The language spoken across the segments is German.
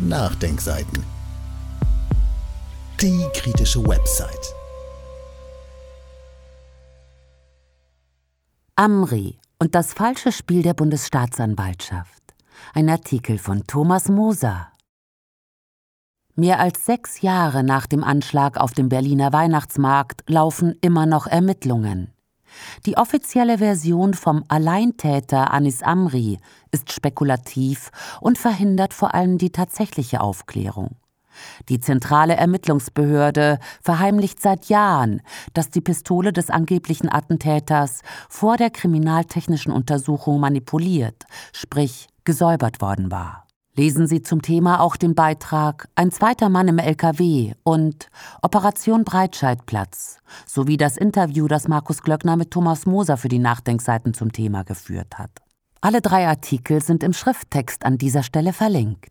Nachdenkseiten. Die kritische Website. Amri und das falsche Spiel der Bundesstaatsanwaltschaft. Ein Artikel von Thomas Moser. Mehr als sechs Jahre nach dem Anschlag auf dem Berliner Weihnachtsmarkt laufen immer noch Ermittlungen. Die offizielle Version vom Alleintäter Anis Amri ist spekulativ und verhindert vor allem die tatsächliche Aufklärung. Die zentrale Ermittlungsbehörde verheimlicht seit Jahren, dass die Pistole des angeblichen Attentäters vor der kriminaltechnischen Untersuchung manipuliert, sprich gesäubert worden war. Lesen Sie zum Thema auch den Beitrag Ein zweiter Mann im LKW und Operation Breitscheidplatz sowie das Interview, das Markus Glöckner mit Thomas Moser für die Nachdenkseiten zum Thema geführt hat. Alle drei Artikel sind im Schrifttext an dieser Stelle verlinkt.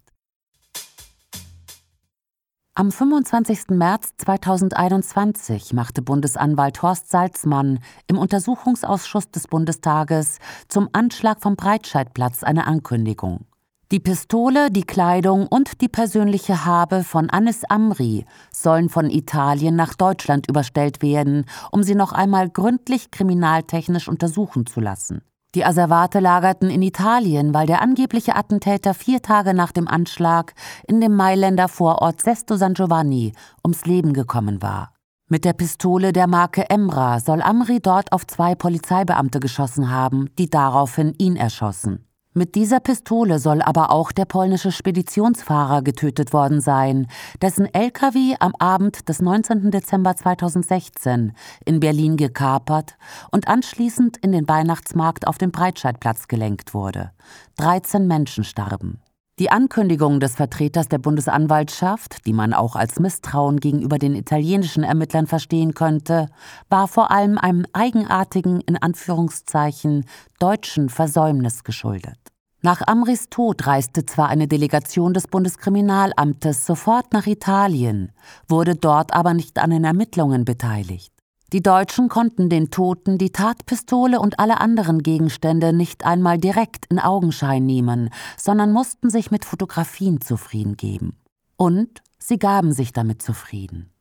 Am 25. März 2021 machte Bundesanwalt Horst Salzmann im Untersuchungsausschuss des Bundestages zum Anschlag vom Breitscheidplatz eine Ankündigung. Die Pistole, die Kleidung und die persönliche Habe von Anis Amri sollen von Italien nach Deutschland überstellt werden, um sie noch einmal gründlich kriminaltechnisch untersuchen zu lassen. Die Asservate lagerten in Italien, weil der angebliche Attentäter vier Tage nach dem Anschlag in dem Mailänder Vorort Sesto San Giovanni ums Leben gekommen war. Mit der Pistole der Marke Emra soll Amri dort auf zwei Polizeibeamte geschossen haben, die daraufhin ihn erschossen. Mit dieser Pistole soll aber auch der polnische Speditionsfahrer getötet worden sein, dessen LKW am Abend des 19. Dezember 2016 in Berlin gekapert und anschließend in den Weihnachtsmarkt auf dem Breitscheidplatz gelenkt wurde. 13 Menschen starben. Die Ankündigung des Vertreters der Bundesanwaltschaft, die man auch als Misstrauen gegenüber den italienischen Ermittlern verstehen könnte, war vor allem einem eigenartigen, in Anführungszeichen, deutschen Versäumnis geschuldet. Nach Amris Tod reiste zwar eine Delegation des Bundeskriminalamtes sofort nach Italien, wurde dort aber nicht an den Ermittlungen beteiligt. Die Deutschen konnten den Toten die Tatpistole und alle anderen Gegenstände nicht einmal direkt in Augenschein nehmen, sondern mussten sich mit Fotografien zufrieden geben. Und sie gaben sich damit zufrieden.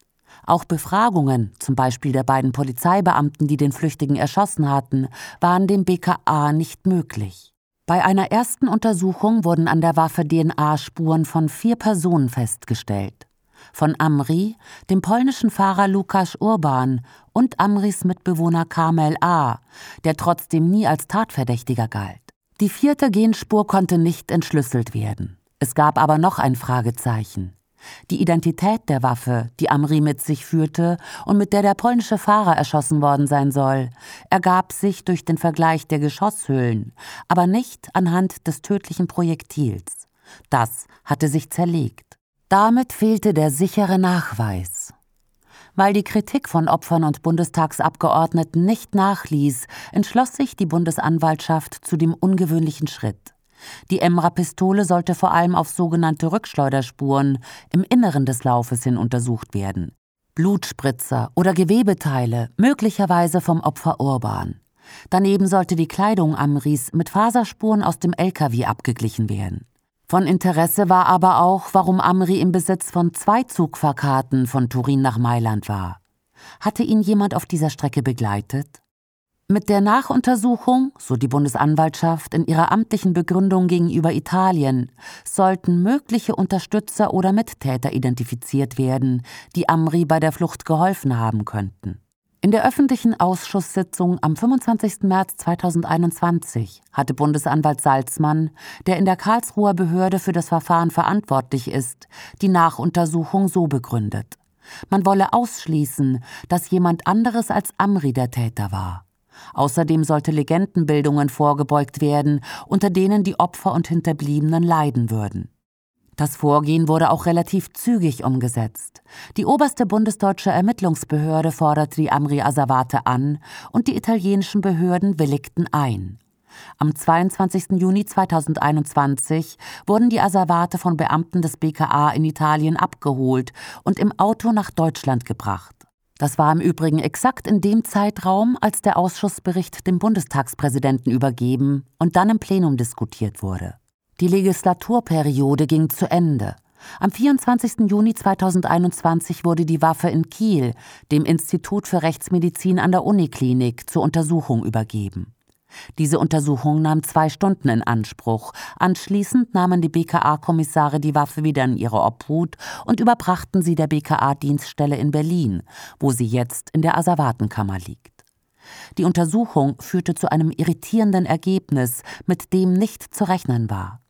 Auch Befragungen, zum Beispiel der beiden Polizeibeamten, die den Flüchtigen erschossen hatten, waren dem BKA nicht möglich. Bei einer ersten Untersuchung wurden an der Waffe DNA-Spuren von vier Personen festgestellt. Von Amri, dem polnischen Fahrer Lukas Urban und Amris Mitbewohner Kamel A., der trotzdem nie als Tatverdächtiger galt. Die vierte Genspur konnte nicht entschlüsselt werden. Es gab aber noch ein Fragezeichen. Die Identität der Waffe, die Amri mit sich führte und mit der der polnische Fahrer erschossen worden sein soll, ergab sich durch den Vergleich der Geschosshüllen, aber nicht anhand des tödlichen Projektils. Das hatte sich zerlegt. Damit fehlte der sichere Nachweis. Weil die Kritik von Opfern und Bundestagsabgeordneten nicht nachließ, entschloss sich die Bundesanwaltschaft zu dem ungewöhnlichen Schritt. Die Emra-Pistole sollte vor allem auf sogenannte Rückschleuderspuren im Inneren des Laufes hin untersucht werden. Blutspritzer oder Gewebeteile, möglicherweise vom Opfer Urban. Daneben sollte die Kleidung Amris mit Faserspuren aus dem LKW abgeglichen werden. Von Interesse war aber auch, warum Amri im Besitz von zwei Zugfahrkarten von Turin nach Mailand war. Hatte ihn jemand auf dieser Strecke begleitet? Mit der Nachuntersuchung, so die Bundesanwaltschaft in ihrer amtlichen Begründung gegenüber Italien, sollten mögliche Unterstützer oder Mittäter identifiziert werden, die Amri bei der Flucht geholfen haben könnten. In der öffentlichen Ausschusssitzung am 25. März 2021 hatte Bundesanwalt Salzmann, der in der Karlsruher Behörde für das Verfahren verantwortlich ist, die Nachuntersuchung so begründet. Man wolle ausschließen, dass jemand anderes als Amri der Täter war. Außerdem sollte Legendenbildungen vorgebeugt werden, unter denen die Opfer und Hinterbliebenen leiden würden. Das Vorgehen wurde auch relativ zügig umgesetzt. Die oberste bundesdeutsche Ermittlungsbehörde forderte die Amri Asavate an und die italienischen Behörden willigten ein. Am 22. Juni 2021 wurden die Asservate von Beamten des BKA in Italien abgeholt und im Auto nach Deutschland gebracht. Das war im Übrigen exakt in dem Zeitraum, als der Ausschussbericht dem Bundestagspräsidenten übergeben und dann im Plenum diskutiert wurde. Die Legislaturperiode ging zu Ende. Am 24. Juni 2021 wurde die Waffe in Kiel, dem Institut für Rechtsmedizin an der Uniklinik, zur Untersuchung übergeben. Diese Untersuchung nahm zwei Stunden in Anspruch. Anschließend nahmen die BKA-Kommissare die Waffe wieder in ihre Obhut und überbrachten sie der BKA-Dienststelle in Berlin, wo sie jetzt in der Asservatenkammer liegt. Die Untersuchung führte zu einem irritierenden Ergebnis, mit dem nicht zu rechnen war.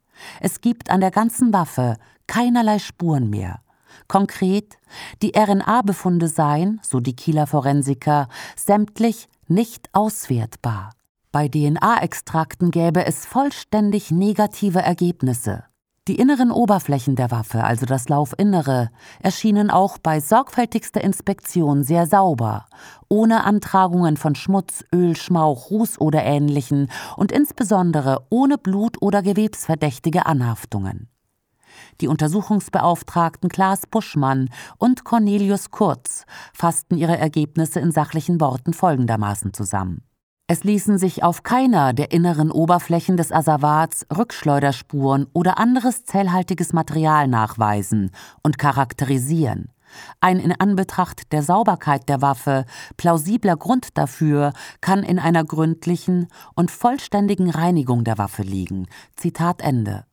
Es gibt an der ganzen Waffe keinerlei Spuren mehr. Konkret, die RNA-Befunde seien, so die Kieler Forensiker, sämtlich nicht auswertbar. Bei DNA-Extrakten gäbe es vollständig negative Ergebnisse. Die inneren Oberflächen der Waffe, also das Laufinnere, erschienen auch bei sorgfältigster Inspektion sehr sauber, ohne Antragungen von Schmutz, Öl, Schmauch, Ruß oder ähnlichen und insbesondere ohne Blut- oder gewebsverdächtige Anhaftungen. Die Untersuchungsbeauftragten Klaas Buschmann und Cornelius Kurz fassten ihre Ergebnisse in sachlichen Worten folgendermaßen zusammen. Es ließen sich auf keiner der inneren Oberflächen des Asservats Rückschleuderspuren oder anderes zellhaltiges Material nachweisen und charakterisieren. Ein in Anbetracht der Sauberkeit der Waffe plausibler Grund dafür kann in einer gründlichen und vollständigen Reinigung der Waffe liegen. Zitat Ende.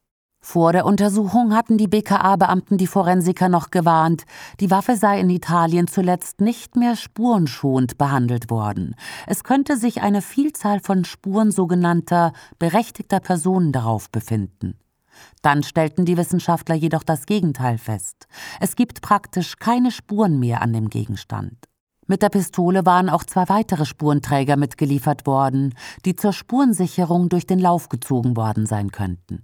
Vor der Untersuchung hatten die BKA-Beamten die Forensiker noch gewarnt, die Waffe sei in Italien zuletzt nicht mehr spurenschonend behandelt worden. Es könnte sich eine Vielzahl von Spuren sogenannter berechtigter Personen darauf befinden. Dann stellten die Wissenschaftler jedoch das Gegenteil fest. Es gibt praktisch keine Spuren mehr an dem Gegenstand. Mit der Pistole waren auch zwei weitere Spurenträger mitgeliefert worden, die zur Spurensicherung durch den Lauf gezogen worden sein könnten.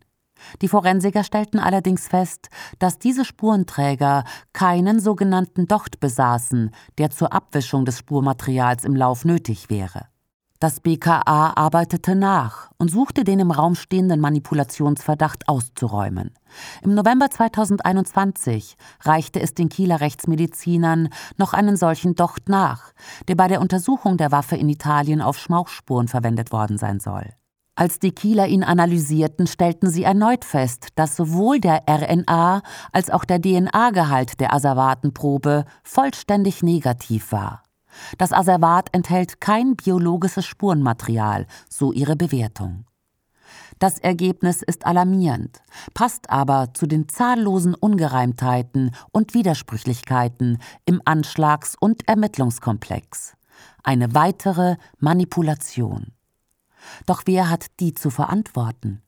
Die Forensiker stellten allerdings fest, dass diese Spurenträger keinen sogenannten Docht besaßen, der zur Abwischung des Spurmaterials im Lauf nötig wäre. Das BKA arbeitete nach und suchte den im Raum stehenden Manipulationsverdacht auszuräumen. Im November 2021 reichte es den Kieler Rechtsmedizinern noch einen solchen Docht nach, der bei der Untersuchung der Waffe in Italien auf Schmauchspuren verwendet worden sein soll. Als die Kieler ihn analysierten, stellten sie erneut fest, dass sowohl der RNA als auch der DNA-Gehalt der Asservatenprobe vollständig negativ war. Das Asservat enthält kein biologisches Spurenmaterial, so ihre Bewertung. Das Ergebnis ist alarmierend, passt aber zu den zahllosen Ungereimtheiten und Widersprüchlichkeiten im Anschlags- und Ermittlungskomplex. Eine weitere Manipulation. Doch wer hat die zu verantworten?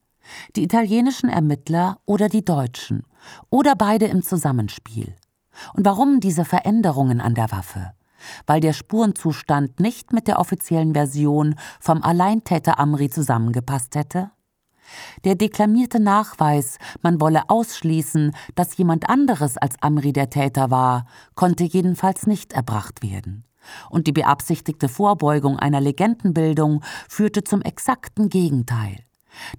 Die italienischen Ermittler oder die Deutschen? Oder beide im Zusammenspiel? Und warum diese Veränderungen an der Waffe? Weil der Spurenzustand nicht mit der offiziellen Version vom Alleintäter Amri zusammengepasst hätte? Der deklamierte Nachweis, man wolle ausschließen, dass jemand anderes als Amri der Täter war, konnte jedenfalls nicht erbracht werden und die beabsichtigte Vorbeugung einer Legendenbildung führte zum exakten Gegenteil.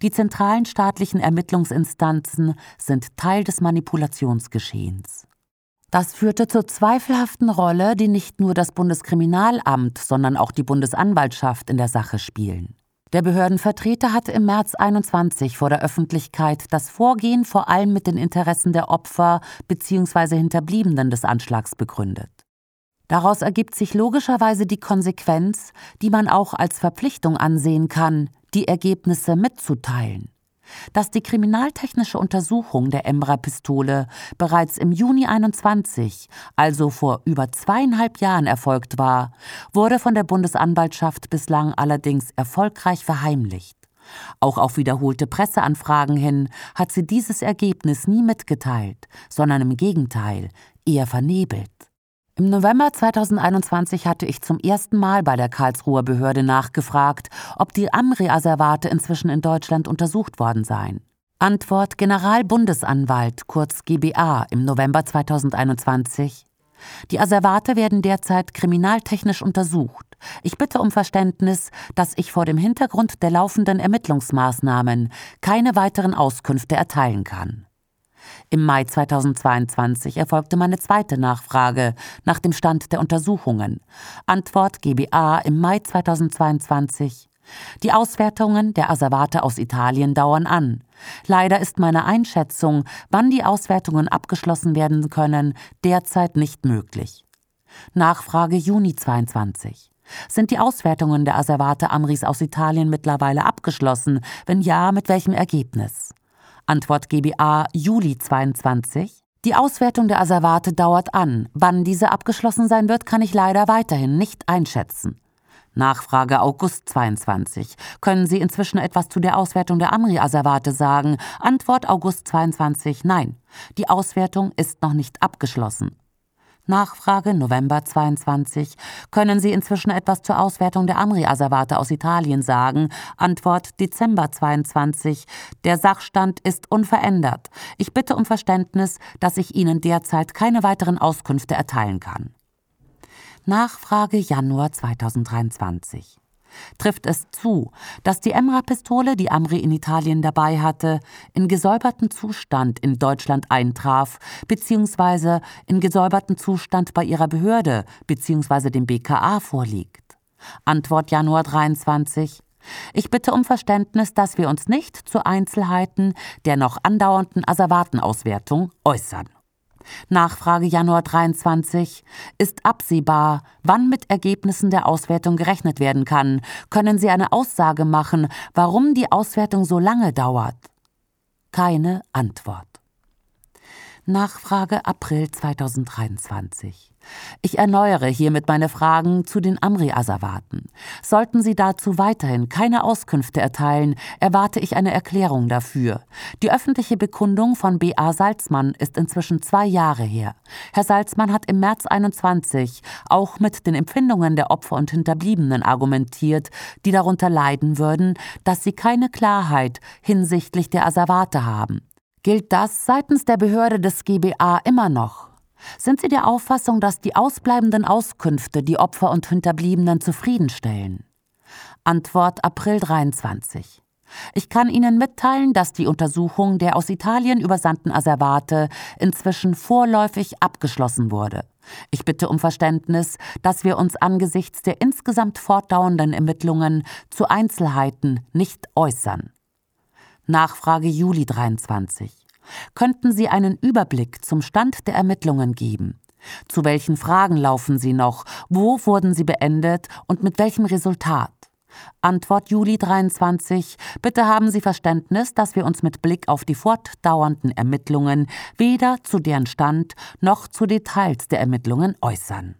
Die zentralen staatlichen Ermittlungsinstanzen sind Teil des Manipulationsgeschehens. Das führte zur zweifelhaften Rolle, die nicht nur das Bundeskriminalamt, sondern auch die Bundesanwaltschaft in der Sache spielen. Der Behördenvertreter hatte im März 21 vor der Öffentlichkeit das Vorgehen vor allem mit den Interessen der Opfer bzw. Hinterbliebenen des Anschlags begründet. Daraus ergibt sich logischerweise die Konsequenz, die man auch als Verpflichtung ansehen kann, die Ergebnisse mitzuteilen. Dass die kriminaltechnische Untersuchung der Embra-Pistole bereits im Juni 21, also vor über zweieinhalb Jahren erfolgt war, wurde von der Bundesanwaltschaft bislang allerdings erfolgreich verheimlicht. Auch auf wiederholte Presseanfragen hin hat sie dieses Ergebnis nie mitgeteilt, sondern im Gegenteil eher vernebelt. Im November 2021 hatte ich zum ersten Mal bei der Karlsruher Behörde nachgefragt, ob die Amri-Asservate inzwischen in Deutschland untersucht worden seien. Antwort Generalbundesanwalt, kurz GBA, im November 2021. Die Asservate werden derzeit kriminaltechnisch untersucht. Ich bitte um Verständnis, dass ich vor dem Hintergrund der laufenden Ermittlungsmaßnahmen keine weiteren Auskünfte erteilen kann. Im Mai 2022 erfolgte meine zweite Nachfrage nach dem Stand der Untersuchungen. Antwort GBA im Mai 2022. Die Auswertungen der Asservate aus Italien dauern an. Leider ist meine Einschätzung, wann die Auswertungen abgeschlossen werden können, derzeit nicht möglich. Nachfrage Juni 22. Sind die Auswertungen der Asservate Amris aus Italien mittlerweile abgeschlossen? Wenn ja, mit welchem Ergebnis? Antwort GBA Juli 22. Die Auswertung der Asservate dauert an. Wann diese abgeschlossen sein wird, kann ich leider weiterhin nicht einschätzen. Nachfrage August 22. Können Sie inzwischen etwas zu der Auswertung der Amri-Asservate sagen? Antwort August 22. Nein. Die Auswertung ist noch nicht abgeschlossen. Nachfrage November 22. Können Sie inzwischen etwas zur Auswertung der Amri-Asservate aus Italien sagen? Antwort Dezember 22. Der Sachstand ist unverändert. Ich bitte um Verständnis, dass ich Ihnen derzeit keine weiteren Auskünfte erteilen kann. Nachfrage Januar 2023 trifft es zu, dass die Emra-Pistole, die Amri in Italien dabei hatte, in gesäubertem Zustand in Deutschland eintraf, beziehungsweise in gesäubertem Zustand bei ihrer Behörde, beziehungsweise dem BKA vorliegt. Antwort Januar 23. Ich bitte um Verständnis, dass wir uns nicht zu Einzelheiten der noch andauernden Asservatenauswertung äußern. Nachfrage Januar 23. Ist absehbar, wann mit Ergebnissen der Auswertung gerechnet werden kann? Können Sie eine Aussage machen, warum die Auswertung so lange dauert? Keine Antwort. Nachfrage April 2023. Ich erneuere hiermit meine Fragen zu den Amri-Asservaten. Sollten Sie dazu weiterhin keine Auskünfte erteilen, erwarte ich eine Erklärung dafür. Die öffentliche Bekundung von B.A. Salzmann ist inzwischen zwei Jahre her. Herr Salzmann hat im März 21 auch mit den Empfindungen der Opfer und Hinterbliebenen argumentiert, die darunter leiden würden, dass sie keine Klarheit hinsichtlich der Asservate haben. Gilt das seitens der Behörde des GBA immer noch? Sind Sie der Auffassung, dass die ausbleibenden Auskünfte die Opfer und Hinterbliebenen zufriedenstellen? Antwort April 23. Ich kann Ihnen mitteilen, dass die Untersuchung der aus Italien übersandten Asservate inzwischen vorläufig abgeschlossen wurde. Ich bitte um Verständnis, dass wir uns angesichts der insgesamt fortdauernden Ermittlungen zu Einzelheiten nicht äußern. Nachfrage Juli 23. Könnten Sie einen Überblick zum Stand der Ermittlungen geben? Zu welchen Fragen laufen sie noch? Wo wurden sie beendet und mit welchem Resultat? Antwort Juli 23. Bitte haben Sie Verständnis, dass wir uns mit Blick auf die fortdauernden Ermittlungen weder zu deren Stand noch zu Details der Ermittlungen äußern.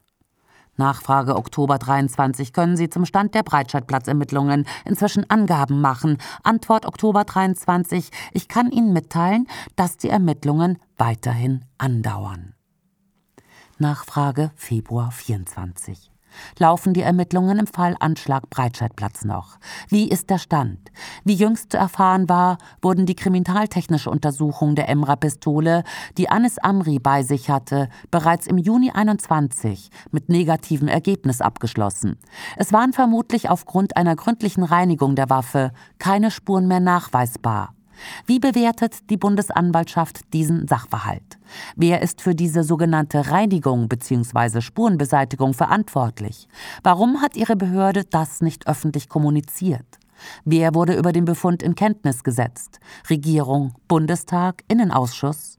Nachfrage Oktober 23 können Sie zum Stand der Breitscheidplatzermittlungen inzwischen Angaben machen. Antwort Oktober 23 ich kann Ihnen mitteilen, dass die Ermittlungen weiterhin andauern. Nachfrage Februar 24 Laufen die Ermittlungen im Fall Anschlag Breitscheidplatz noch? Wie ist der Stand? Wie jüngst zu erfahren war, wurden die kriminaltechnische Untersuchung der Emra-Pistole, die Anis Amri bei sich hatte, bereits im Juni 21 mit negativem Ergebnis abgeschlossen. Es waren vermutlich aufgrund einer gründlichen Reinigung der Waffe keine Spuren mehr nachweisbar. Wie bewertet die Bundesanwaltschaft diesen Sachverhalt? Wer ist für diese sogenannte Reinigung bzw. Spurenbeseitigung verantwortlich? Warum hat Ihre Behörde das nicht öffentlich kommuniziert? Wer wurde über den Befund in Kenntnis gesetzt? Regierung, Bundestag, Innenausschuss?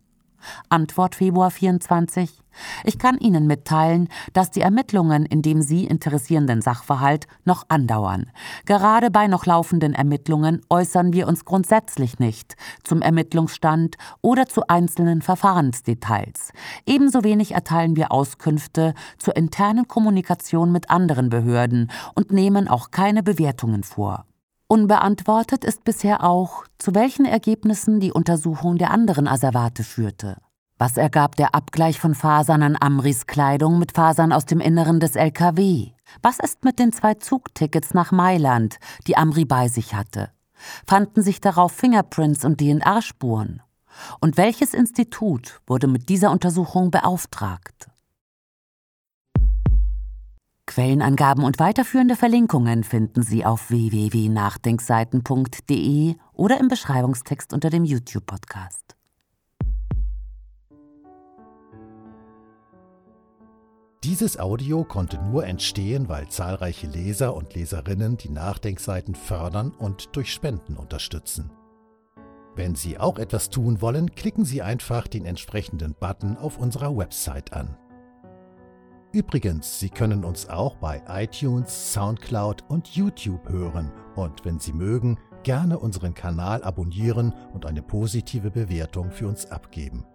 Antwort Februar 24. Ich kann Ihnen mitteilen, dass die Ermittlungen in dem Sie interessierenden Sachverhalt noch andauern. Gerade bei noch laufenden Ermittlungen äußern wir uns grundsätzlich nicht zum Ermittlungsstand oder zu einzelnen Verfahrensdetails. Ebenso wenig erteilen wir Auskünfte zur internen Kommunikation mit anderen Behörden und nehmen auch keine Bewertungen vor. Unbeantwortet ist bisher auch, zu welchen Ergebnissen die Untersuchung der anderen Asservate führte. Was ergab der Abgleich von Fasern an Amris Kleidung mit Fasern aus dem Inneren des LKW? Was ist mit den zwei Zugtickets nach Mailand, die Amri bei sich hatte? Fanden sich darauf Fingerprints und DNA-Spuren? Und welches Institut wurde mit dieser Untersuchung beauftragt? Quellenangaben und weiterführende Verlinkungen finden Sie auf www.nachdenkseiten.de oder im Beschreibungstext unter dem YouTube-Podcast. Dieses Audio konnte nur entstehen, weil zahlreiche Leser und Leserinnen die Nachdenkseiten fördern und durch Spenden unterstützen. Wenn Sie auch etwas tun wollen, klicken Sie einfach den entsprechenden Button auf unserer Website an. Übrigens, Sie können uns auch bei iTunes, SoundCloud und YouTube hören und wenn Sie mögen, gerne unseren Kanal abonnieren und eine positive Bewertung für uns abgeben.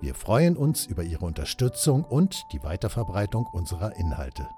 Wir freuen uns über Ihre Unterstützung und die Weiterverbreitung unserer Inhalte.